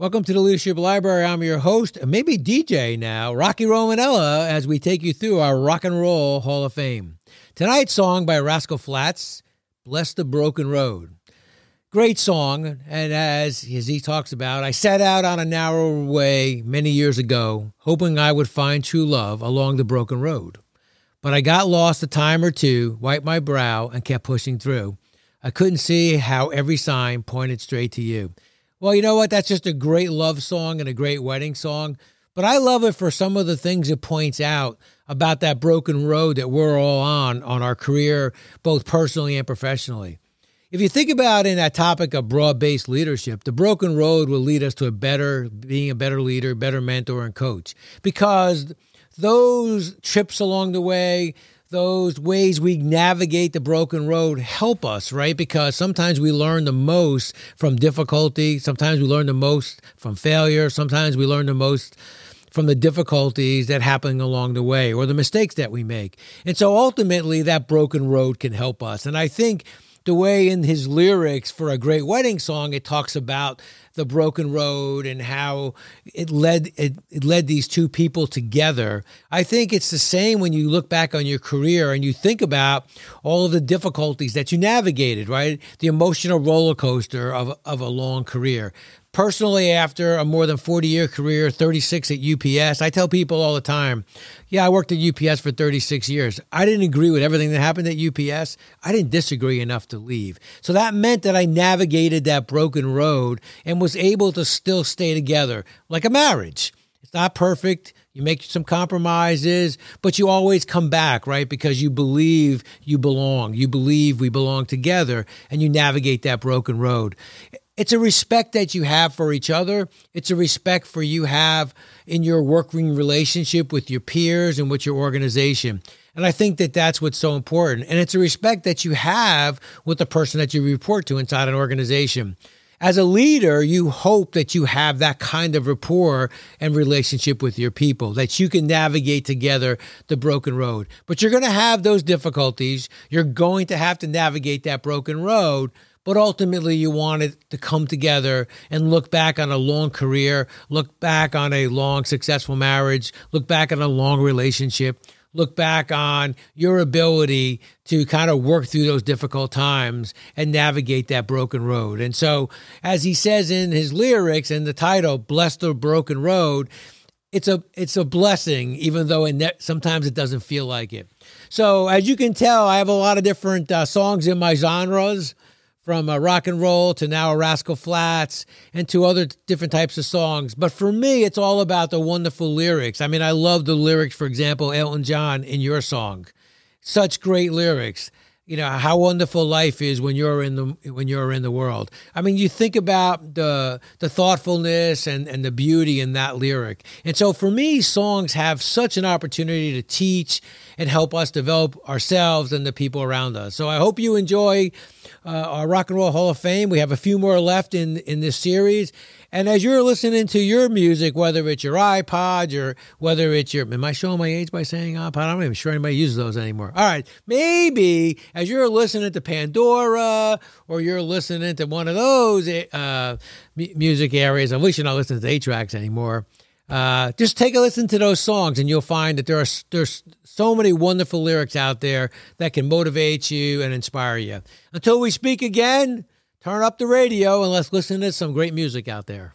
Welcome to the Leadership Library. I'm your host, maybe DJ now, Rocky Romanella, as we take you through our Rock and Roll Hall of Fame. Tonight's song by Rascal Flatts, Bless the Broken Road. Great song, and as, as he talks about, I set out on a narrow way many years ago, hoping I would find true love along the broken road. But I got lost a time or two, wiped my brow, and kept pushing through. I couldn't see how every sign pointed straight to you. Well, you know what? That's just a great love song and a great wedding song. But I love it for some of the things it points out about that broken road that we're all on on our career, both personally and professionally. If you think about in that topic of broad-based leadership, the broken road will lead us to a better being a better leader, better mentor and coach. Because those trips along the way, those ways we navigate the broken road help us, right? Because sometimes we learn the most from difficulty. Sometimes we learn the most from failure. Sometimes we learn the most from the difficulties that happen along the way or the mistakes that we make. And so ultimately, that broken road can help us. And I think the way in his lyrics for a great wedding song, it talks about the broken road and how it led it, it, led these two people together. I think it's the same when you look back on your career and you think about all of the difficulties that you navigated, right? The emotional roller coaster of of a long career. Personally, after a more than 40 year career, 36 at UPS, I tell people all the time, yeah, I worked at UPS for 36 years. I didn't agree with everything that happened at UPS. I didn't disagree enough to leave. So that meant that I navigated that broken road and was able to still stay together like a marriage. It's not perfect. You make some compromises, but you always come back, right? Because you believe you belong. You believe we belong together and you navigate that broken road. It's a respect that you have for each other. It's a respect for you have in your working relationship with your peers and with your organization. And I think that that's what's so important. And it's a respect that you have with the person that you report to inside an organization. As a leader, you hope that you have that kind of rapport and relationship with your people, that you can navigate together the broken road. But you're going to have those difficulties. You're going to have to navigate that broken road but ultimately you want it to come together and look back on a long career, look back on a long successful marriage, look back on a long relationship, look back on your ability to kind of work through those difficult times and navigate that broken road. And so, as he says in his lyrics and the title, Bless the Broken Road, it's a it's a blessing, even though ne- sometimes it doesn't feel like it. So, as you can tell, I have a lot of different uh, songs in my genres from uh, rock and roll to now Rascal Flatts and to other different types of songs. But for me, it's all about the wonderful lyrics. I mean, I love the lyrics, for example, Elton John in your song. Such great lyrics. You know how wonderful life is when you're in the when you're in the world. I mean, you think about the the thoughtfulness and and the beauty in that lyric. And so for me, songs have such an opportunity to teach and help us develop ourselves and the people around us. So I hope you enjoy uh, our Rock and Roll Hall of Fame. We have a few more left in in this series. And as you're listening to your music, whether it's your iPod or whether it's your, am I showing my age by saying iPod? I'm not even sure anybody uses those anymore. All right. Maybe as you're listening to Pandora or you're listening to one of those uh, music areas, at least you're not listening to eight tracks anymore. Uh, just take a listen to those songs and you'll find that there are there's so many wonderful lyrics out there that can motivate you and inspire you. Until we speak again, turn up the radio and let's listen to some great music out there.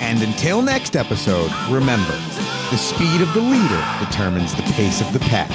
And until next episode, remember, the speed of the leader determines the pace of the pack.